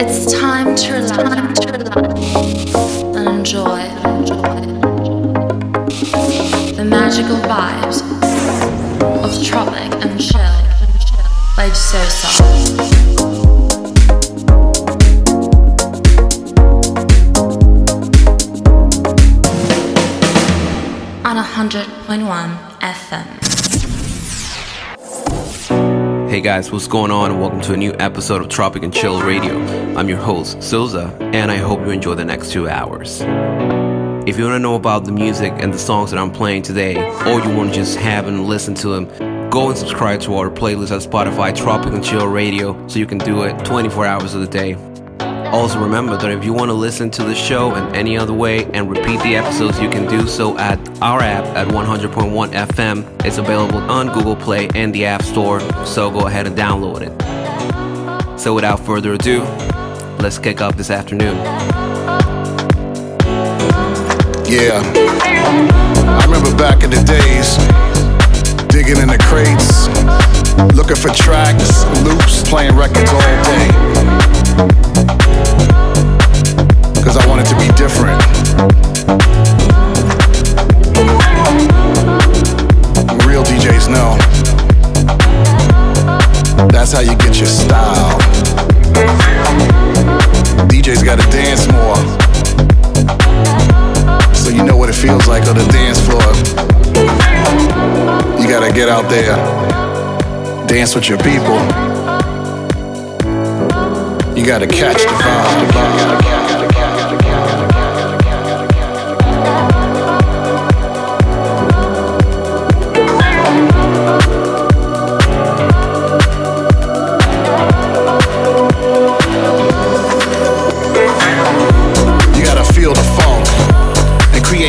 It's time to relax and enjoy the magical vibes of Tropic and Chill by Sosa. On 100.1 FM. Hey guys, what's going on? And welcome to a new episode of Tropic and Chill Radio. I'm your host, Souza, and I hope you enjoy the next two hours. If you want to know about the music and the songs that I'm playing today, or you want to just have and listen to them, go and subscribe to our playlist at Spotify, Tropic and Chill Radio, so you can do it 24 hours of the day. Also, remember that if you want to listen to the show in any other way and repeat the episodes, you can do so at our app at 100.1 FM. It's available on Google Play and the App Store, so go ahead and download it. So, without further ado, let's kick off this afternoon. Yeah. I remember back in the days, digging in the crates, looking for tracks, loops, playing records all day. Cause I wanted to be different. Real DJs know. That's how you get your style. DJs gotta dance more. So you know what it feels like on the dance floor. You gotta get out there, dance with your people. You gotta catch the vibe.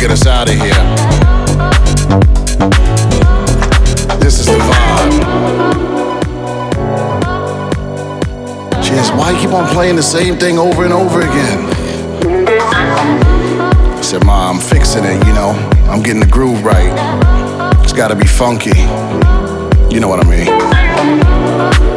Get us out of here. This is the vibe. Asked, why you keep on playing the same thing over and over again? I said, Ma, I'm fixing it, you know. I'm getting the groove right. It's gotta be funky. You know what I mean.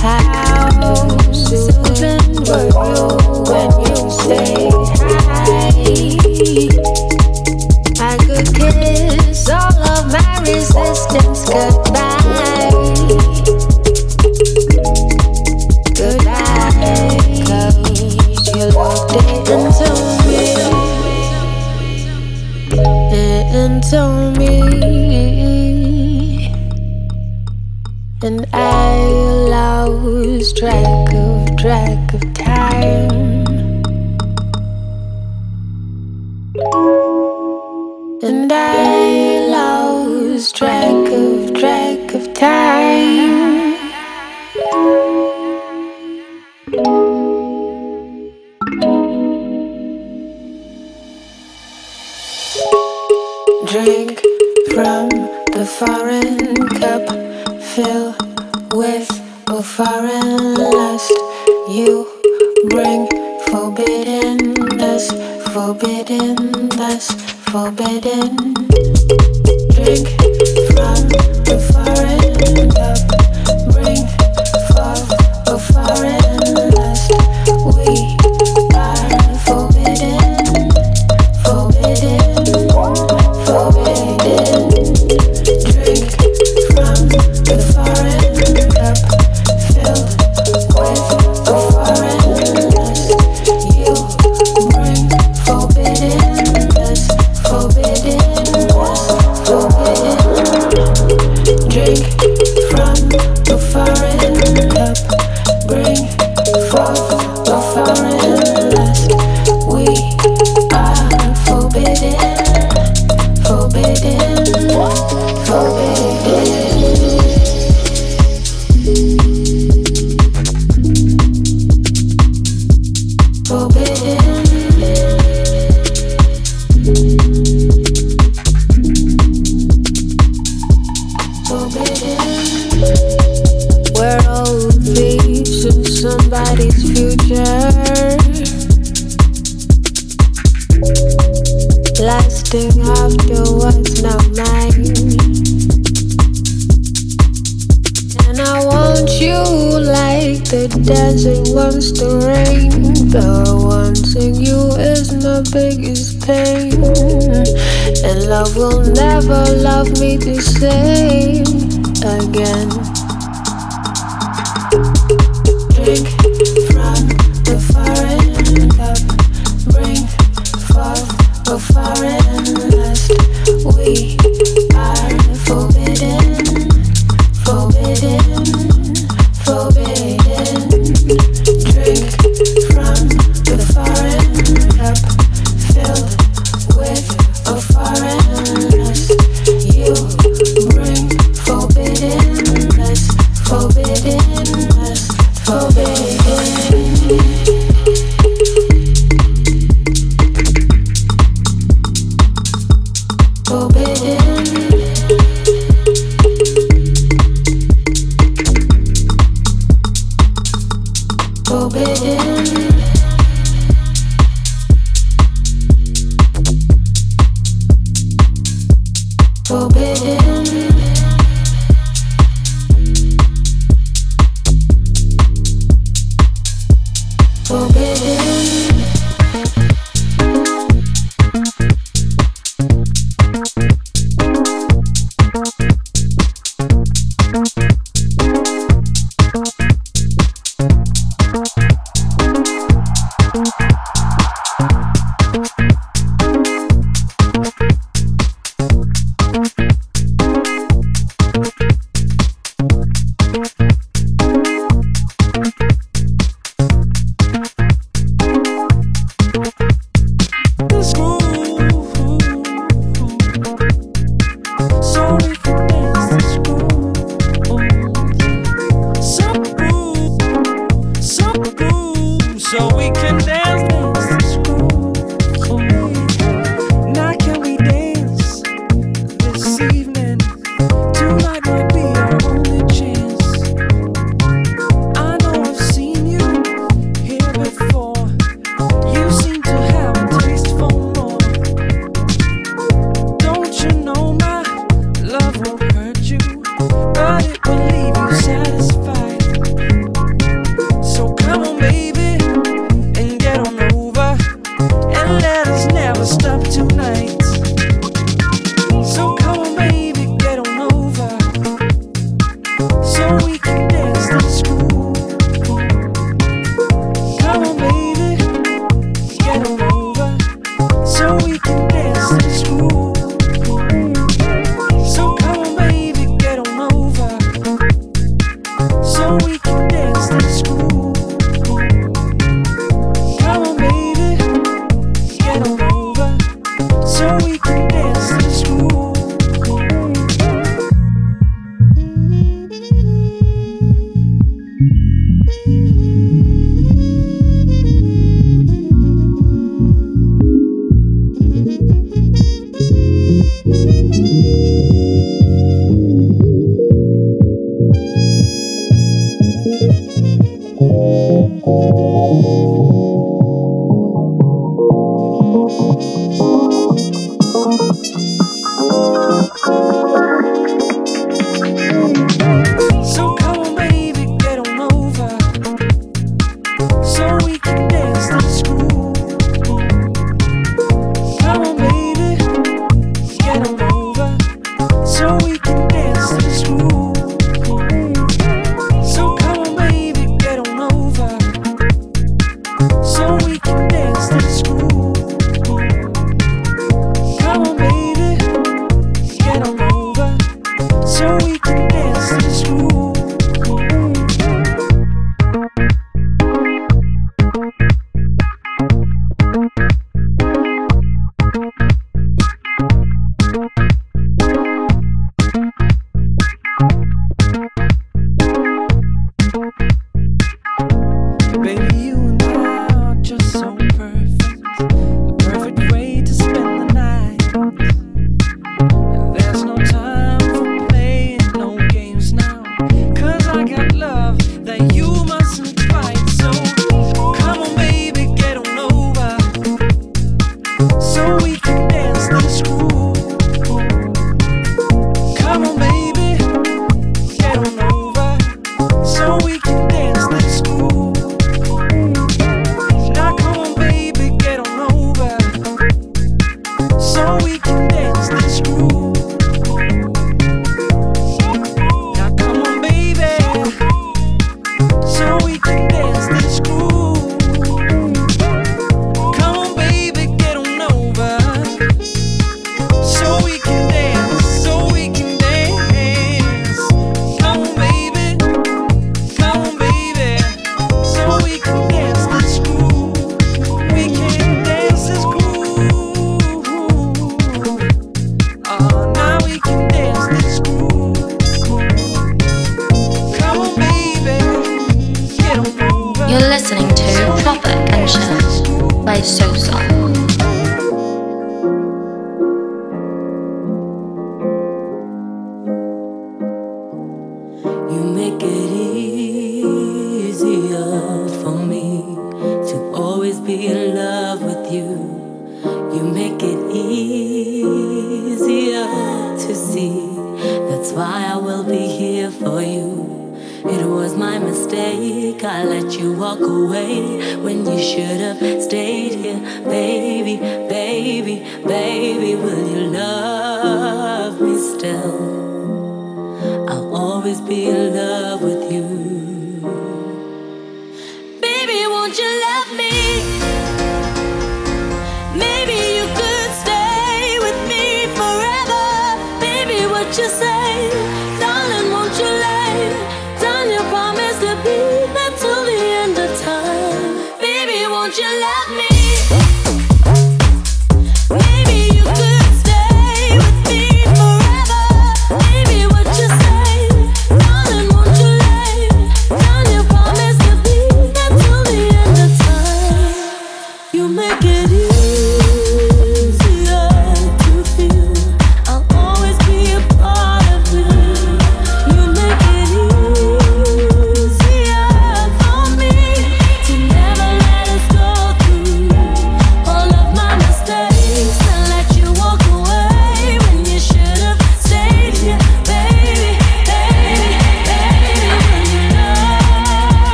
How soothing were you when you say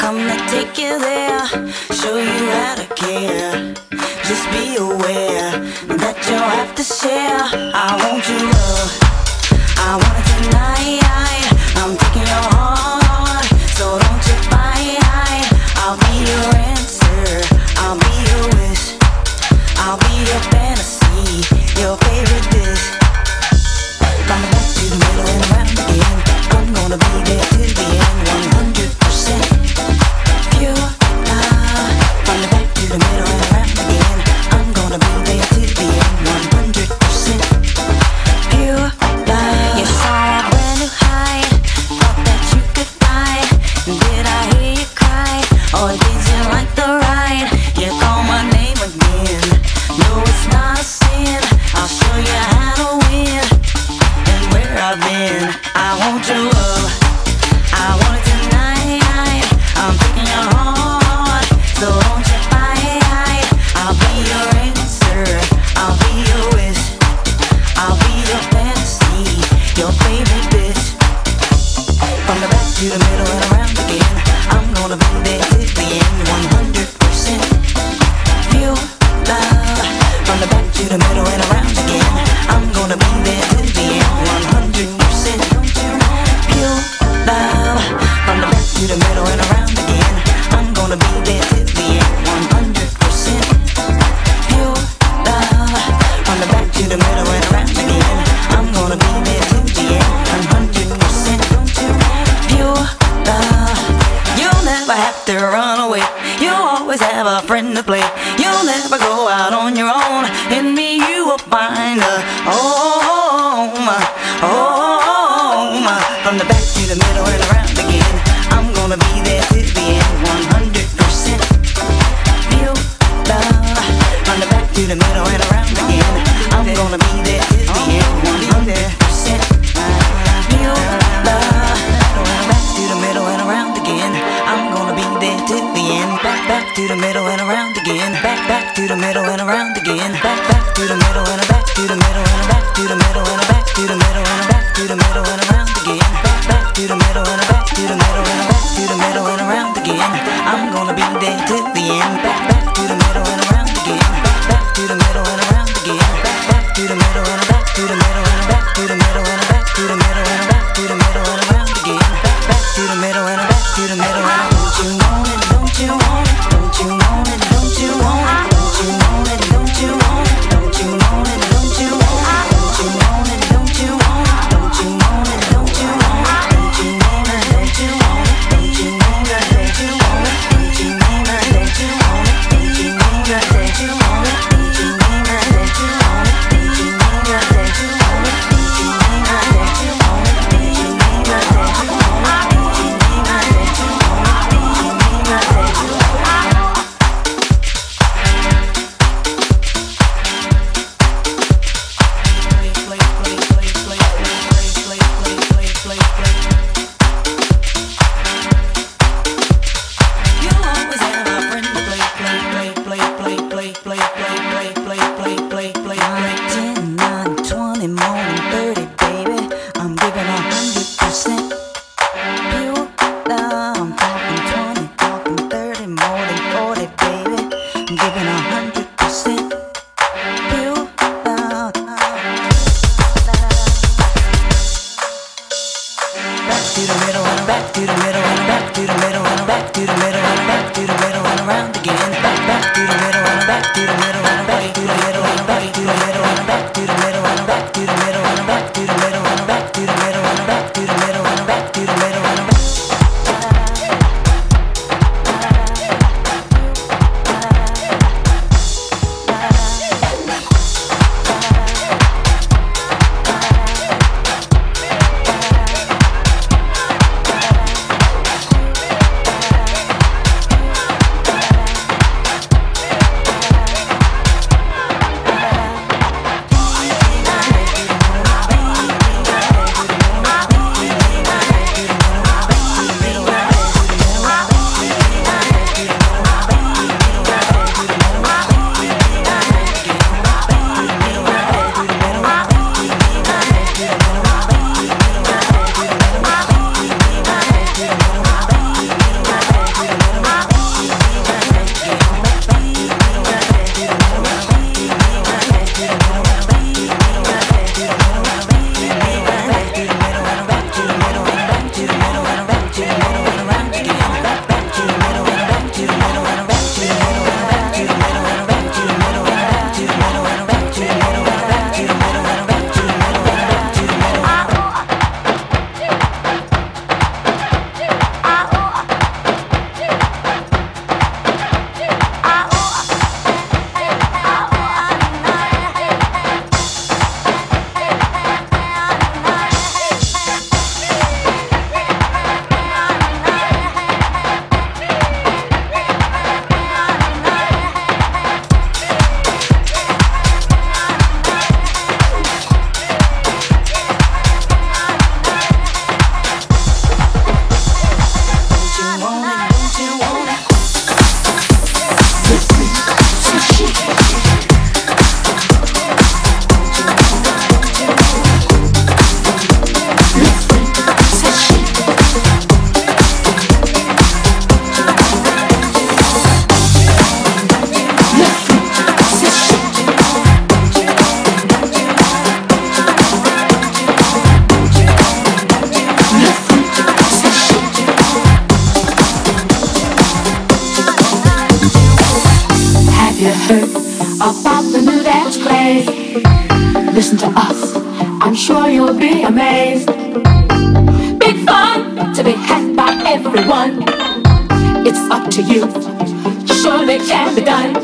Come, I take you there, show you how to care. Just be aware that you're after. It's up to you, surely can be done.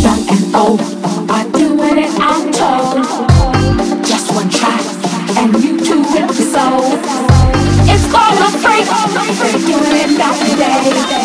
Young and old are doing it, I'm told. Just one try, and you too will be sold. It's all a freak, we're doing it night and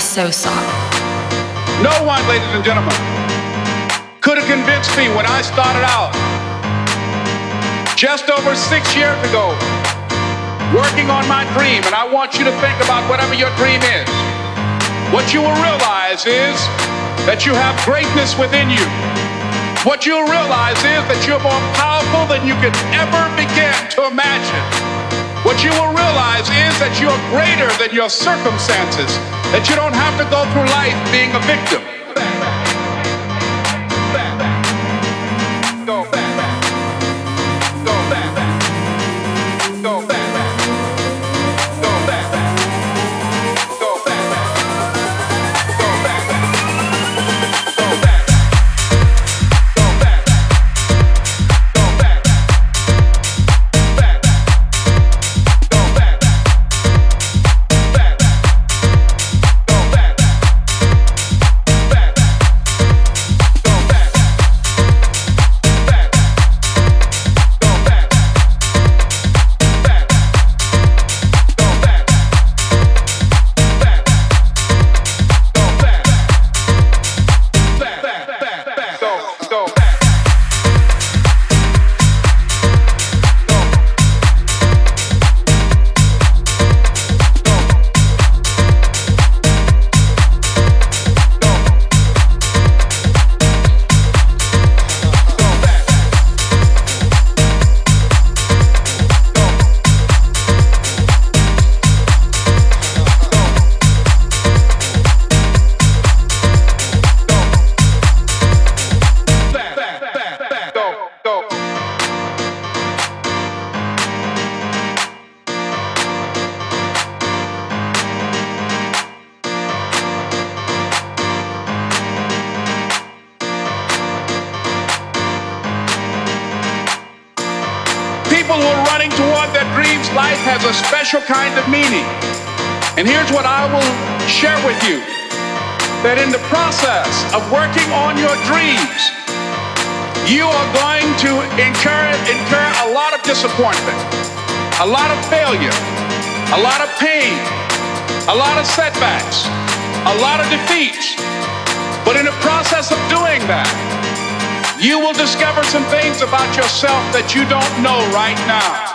Sosa. No one, ladies and gentlemen, could have convinced me when I started out just over six years ago working on my dream. And I want you to think about whatever your dream is. What you will realize is that you have greatness within you. What you'll realize is that you're more powerful than you could ever begin to imagine. What you will realize is that you're greater than your circumstances, that you don't have to go through life being a victim. I some things about yourself that you don't know right now.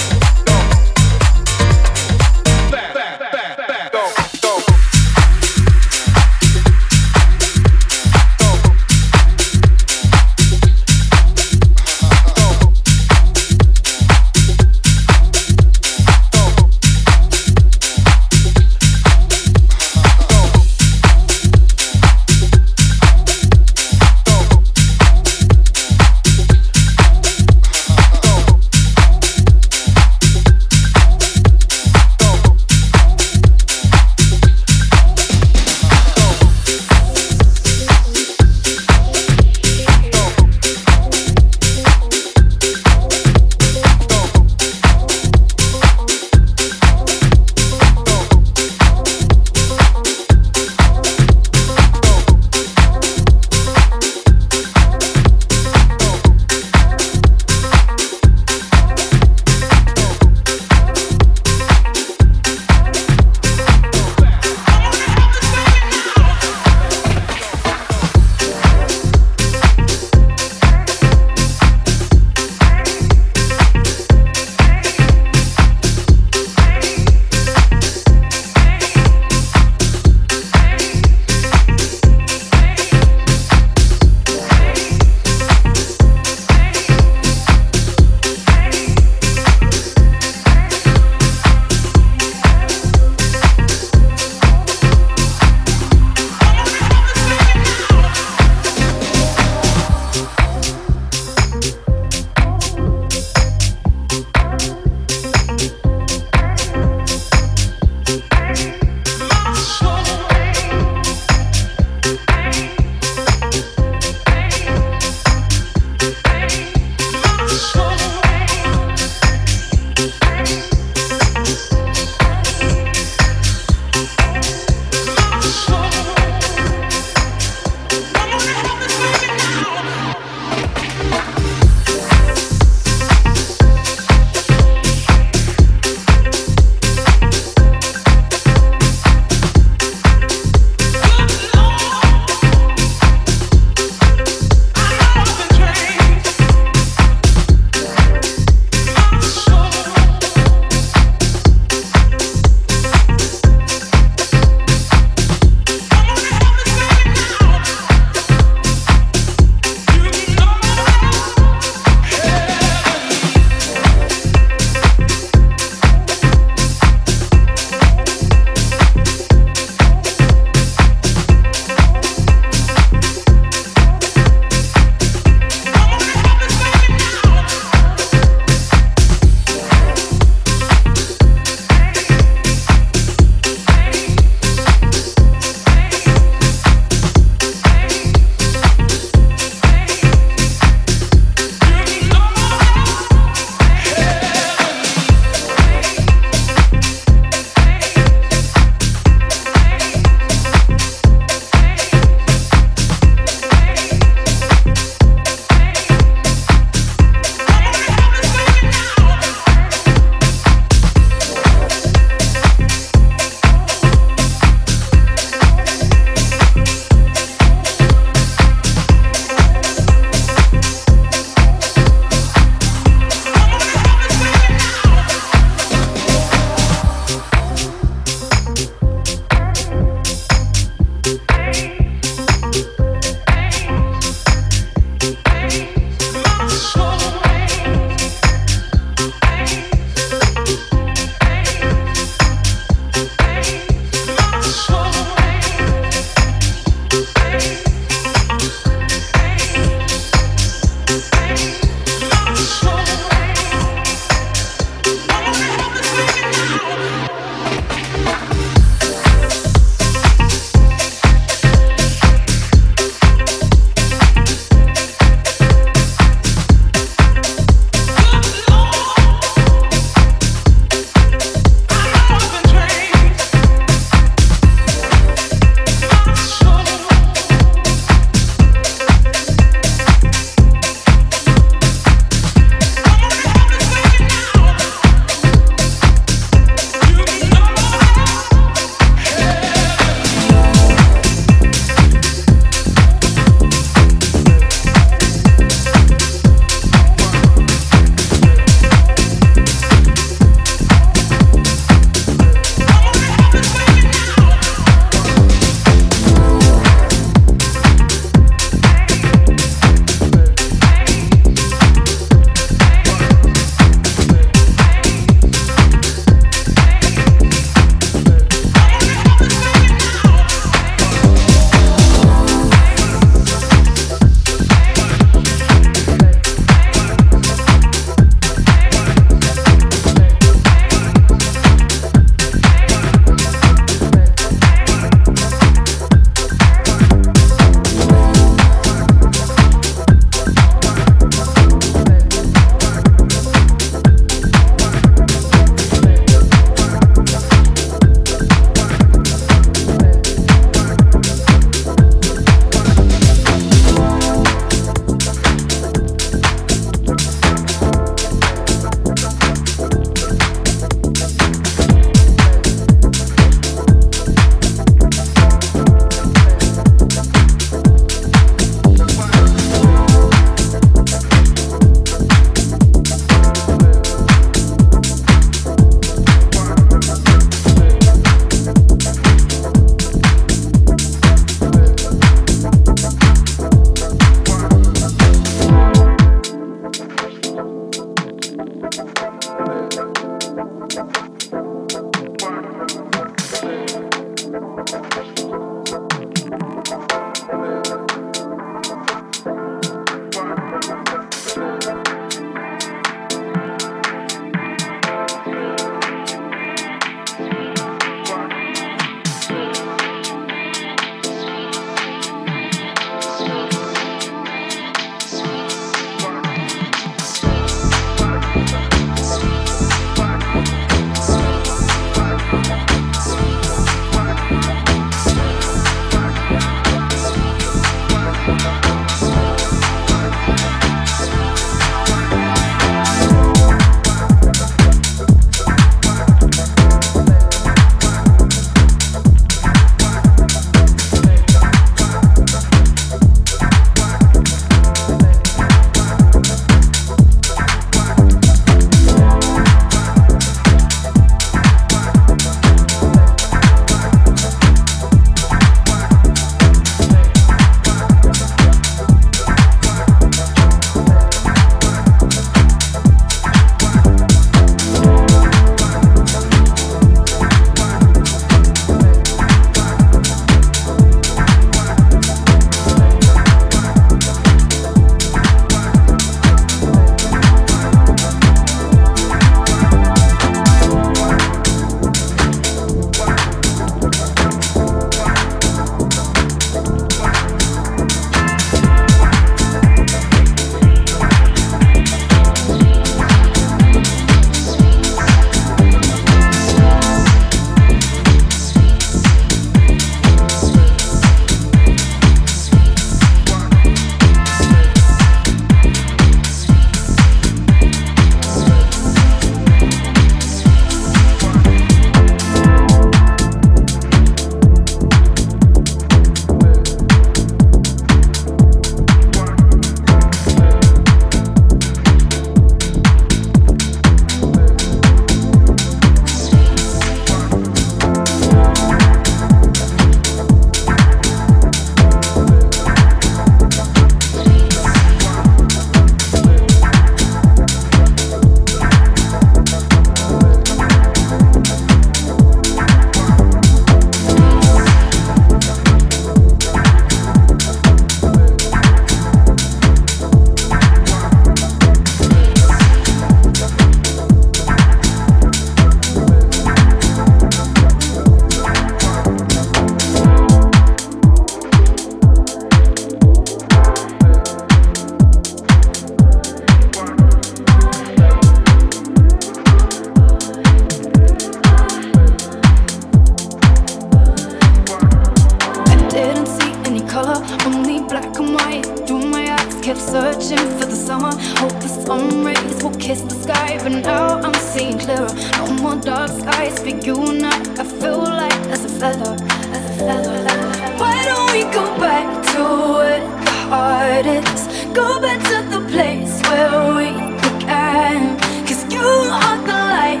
Why don't we go back to where the heart is? Go back to the place where we began. Cause you are the light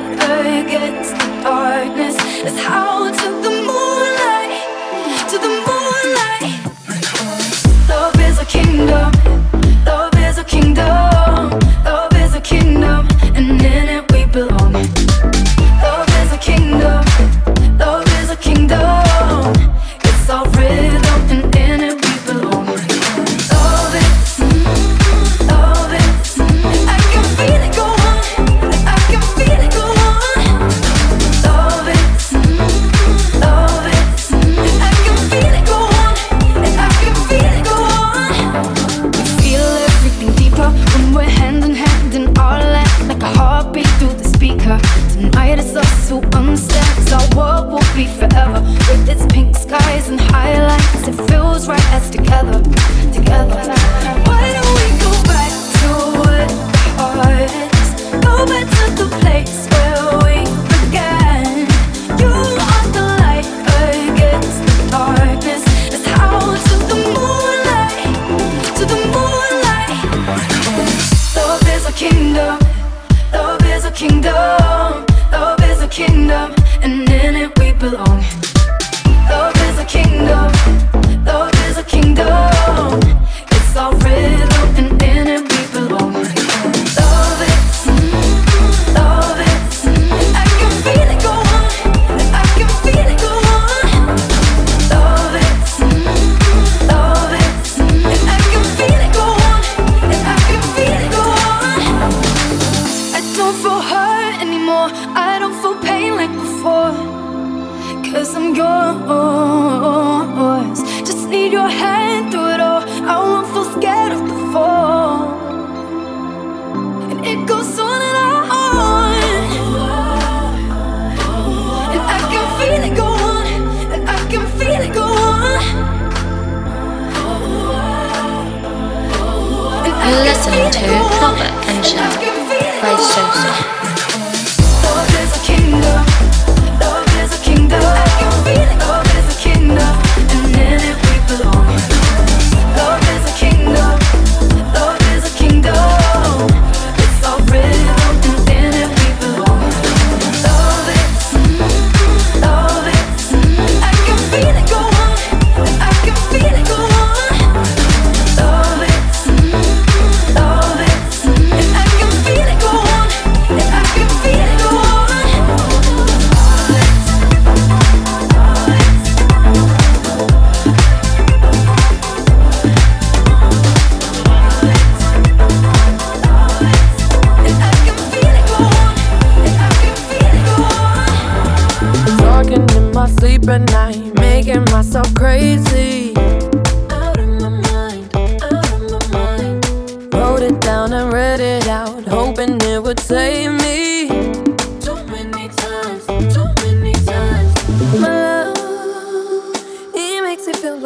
against the darkness. That's how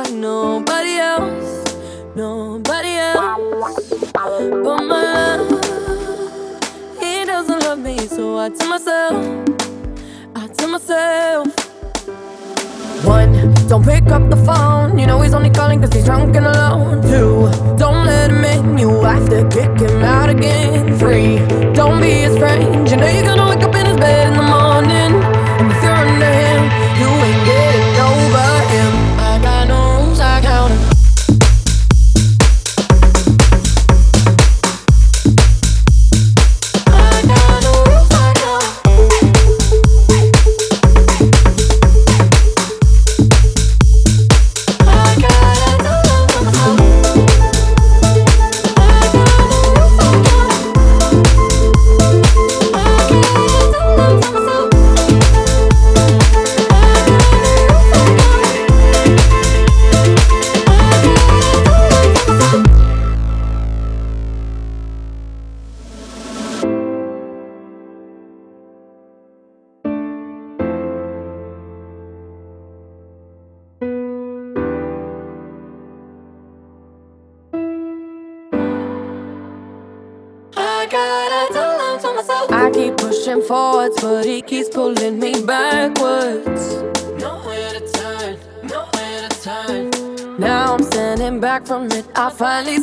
like nobody else, nobody else. But my love, he doesn't love me, so I tell myself, I tell myself. One, don't pick up the phone, you know he's only calling cause he's drunk and alone. Two, don't let him in, you have to kick him out again. Three, don't be his friend, you know you're gonna wake up in his bed in the morning. From it. I finally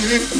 down.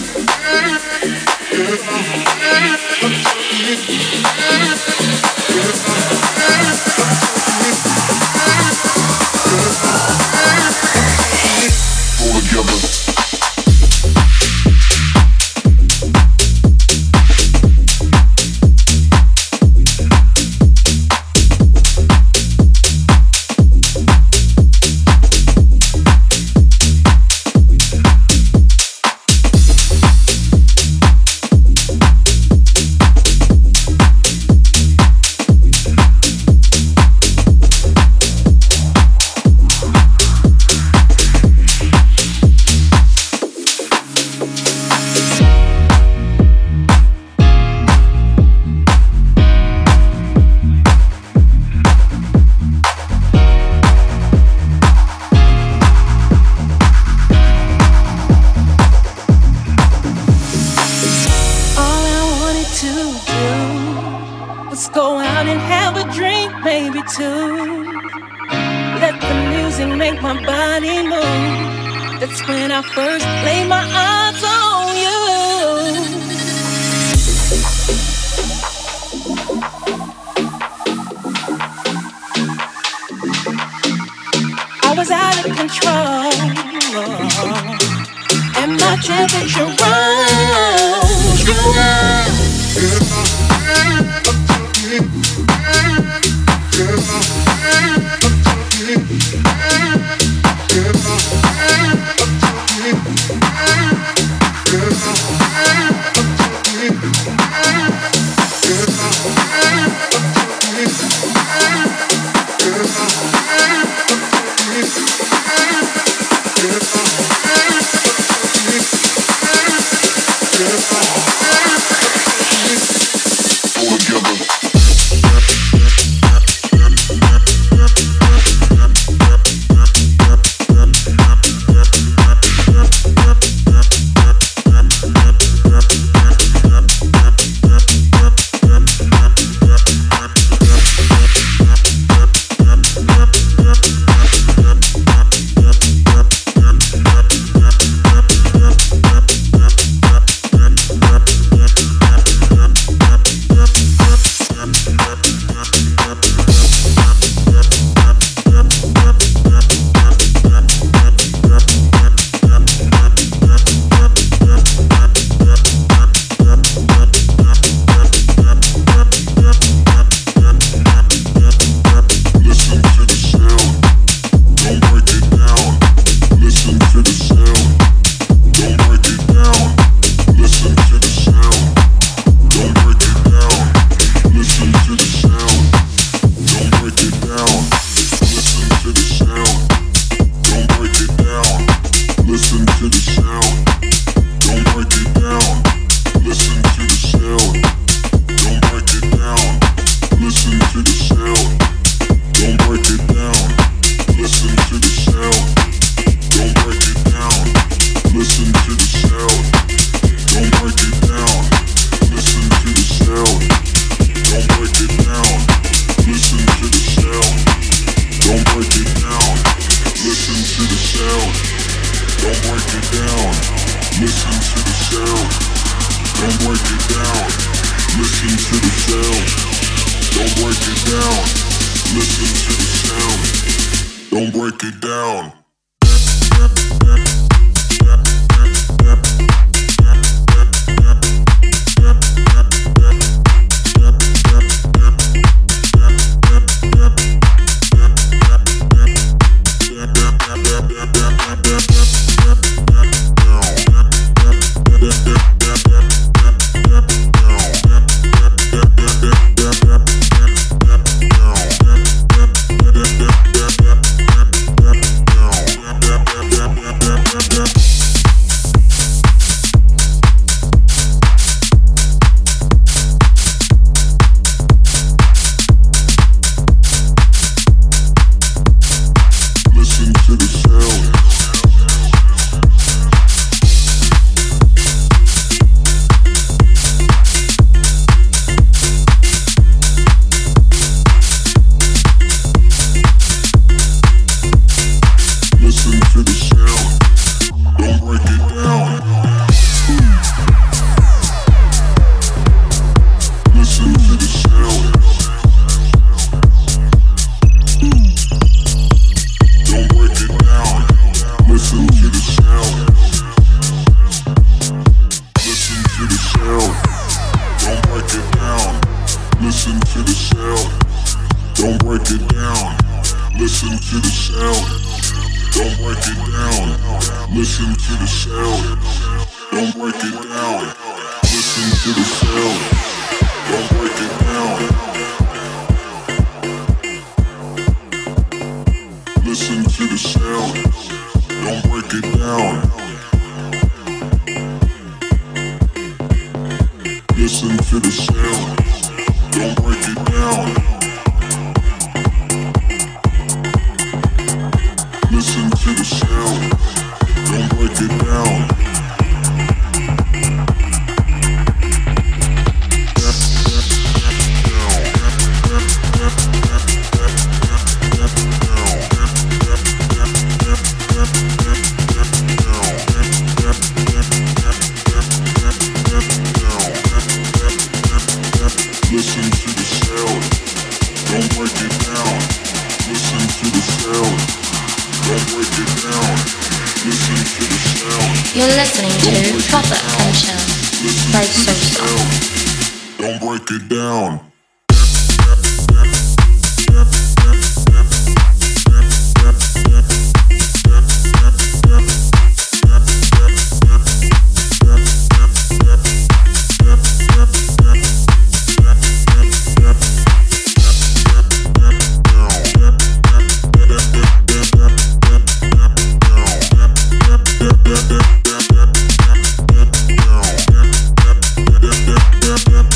blah.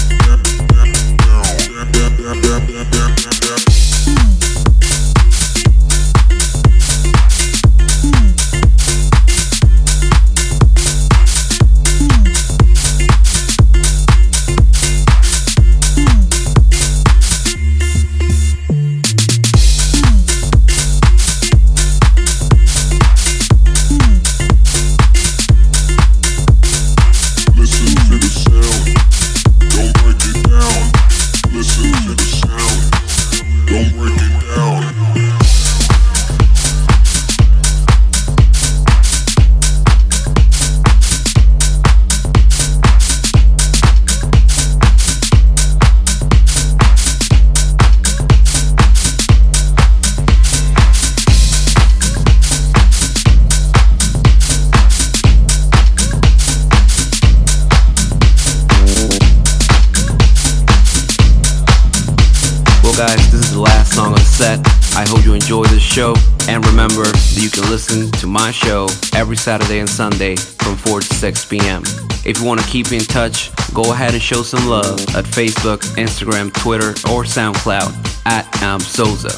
Saturday and Sunday from 4 to 6 p.m. If you want to keep in touch, go ahead and show some love at Facebook, Instagram, Twitter, or SoundCloud at AmSoza.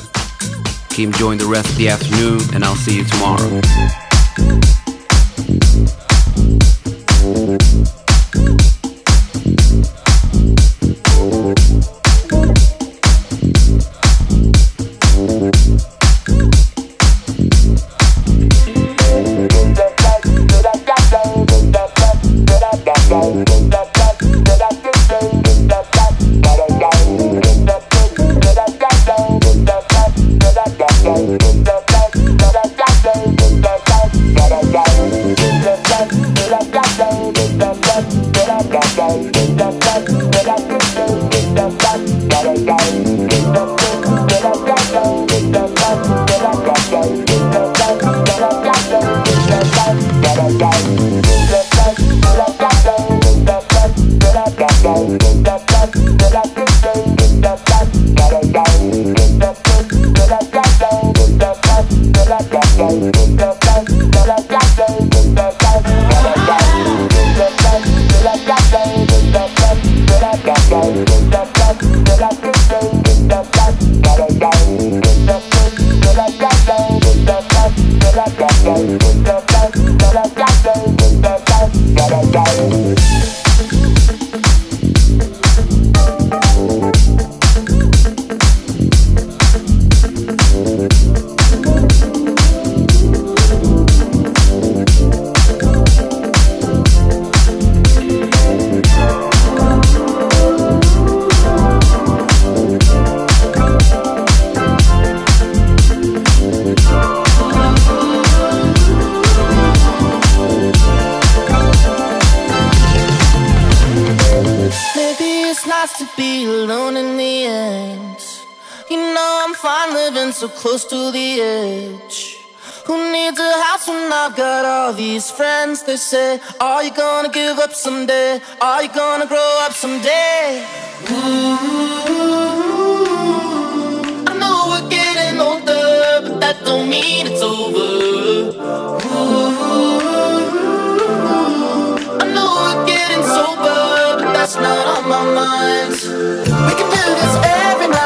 Keep enjoying the rest of the afternoon, and I'll see you tomorrow. They say, Are you gonna give up someday? Are you gonna grow up someday? Ooh, I know we're getting older, but that don't mean it's over. Ooh, I know we're getting sober, but that's not on my mind. We can do this every night.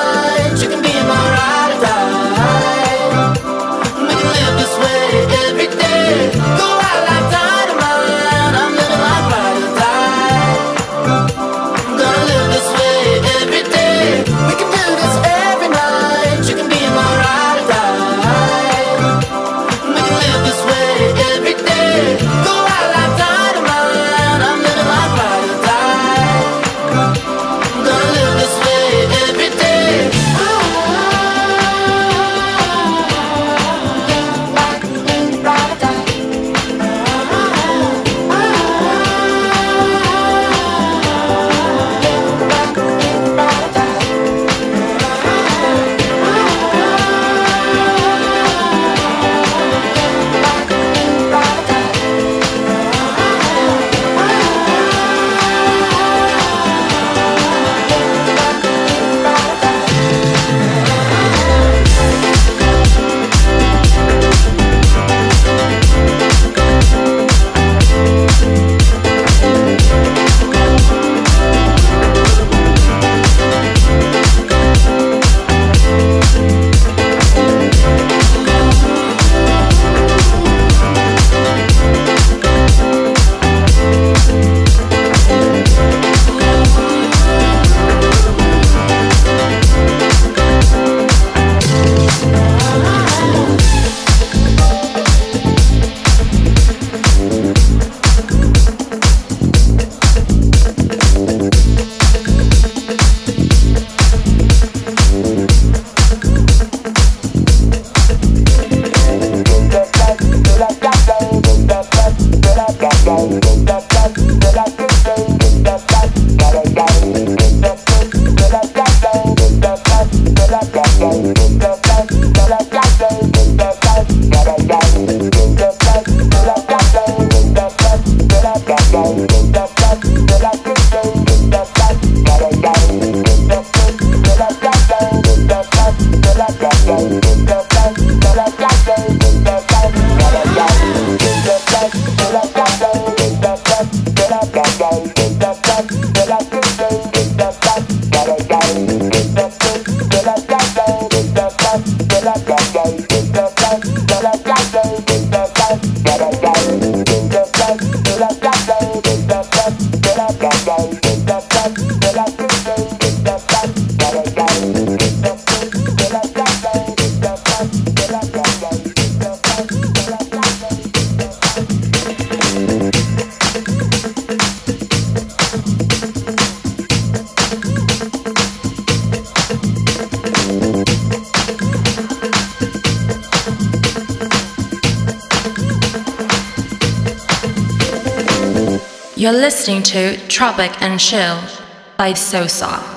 Tropic and Chill by Sosa.